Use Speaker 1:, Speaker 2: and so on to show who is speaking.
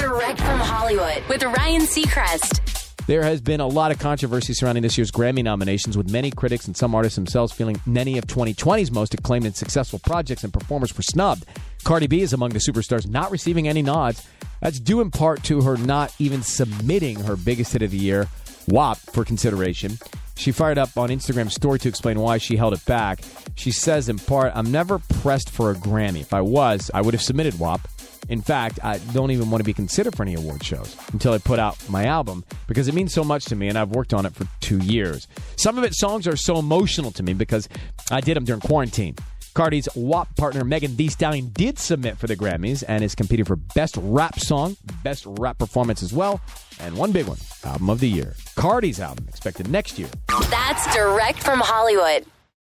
Speaker 1: Direct from Hollywood with Ryan Seacrest.
Speaker 2: There has been a lot of controversy surrounding this year's Grammy nominations, with many critics and some artists themselves feeling many of 2020's most acclaimed and successful projects and performers were snubbed. Cardi B is among the superstars not receiving any nods. That's due in part to her not even submitting her biggest hit of the year, WAP, for consideration. She fired up on Instagram story to explain why she held it back. She says, in part, I'm never pressed for a Grammy. If I was, I would have submitted WAP. In fact, I don't even want to be considered for any award shows until I put out my album because it means so much to me and I've worked on it for two years. Some of its songs are so emotional to me because I did them during quarantine. Cardi's WAP partner Megan Thee Stallion did submit for the Grammys and is competing for Best Rap Song, Best Rap Performance as well, and one big one, Album of the Year. Cardi's album expected next year.
Speaker 1: That's direct from Hollywood.